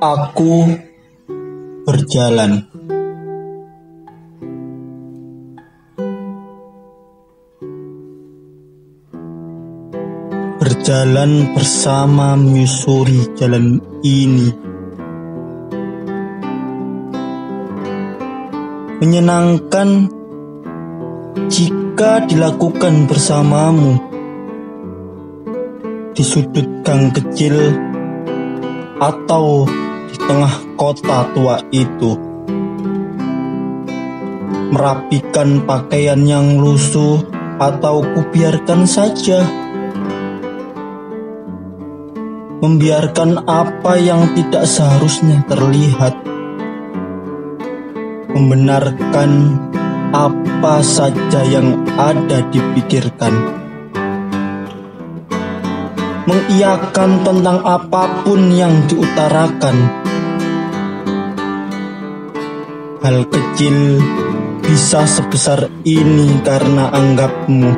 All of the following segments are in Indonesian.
Aku berjalan. Berjalan bersama menyusuri jalan ini. Menyenangkan jika dilakukan bersamamu di sudut gang kecil atau tengah kota tua itu. Merapikan pakaian yang lusuh atau kubiarkan saja. Membiarkan apa yang tidak seharusnya terlihat. Membenarkan apa saja yang ada dipikirkan mengiyakan tentang apa pun yang diutarakan. Hal kecil bisa sebesar ini karena anggapmu.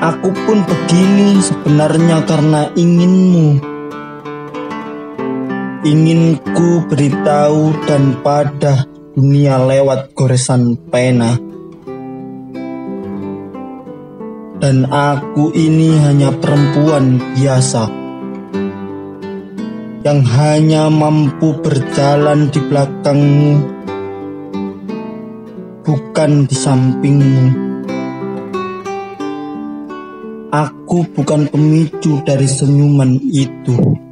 Aku pun begini sebenarnya karena inginmu. Inginku beritahu dan pada dunia lewat goresan pena dan aku ini hanya perempuan biasa yang hanya mampu berjalan di belakangmu, bukan di sampingmu. Aku bukan pemicu dari senyuman itu.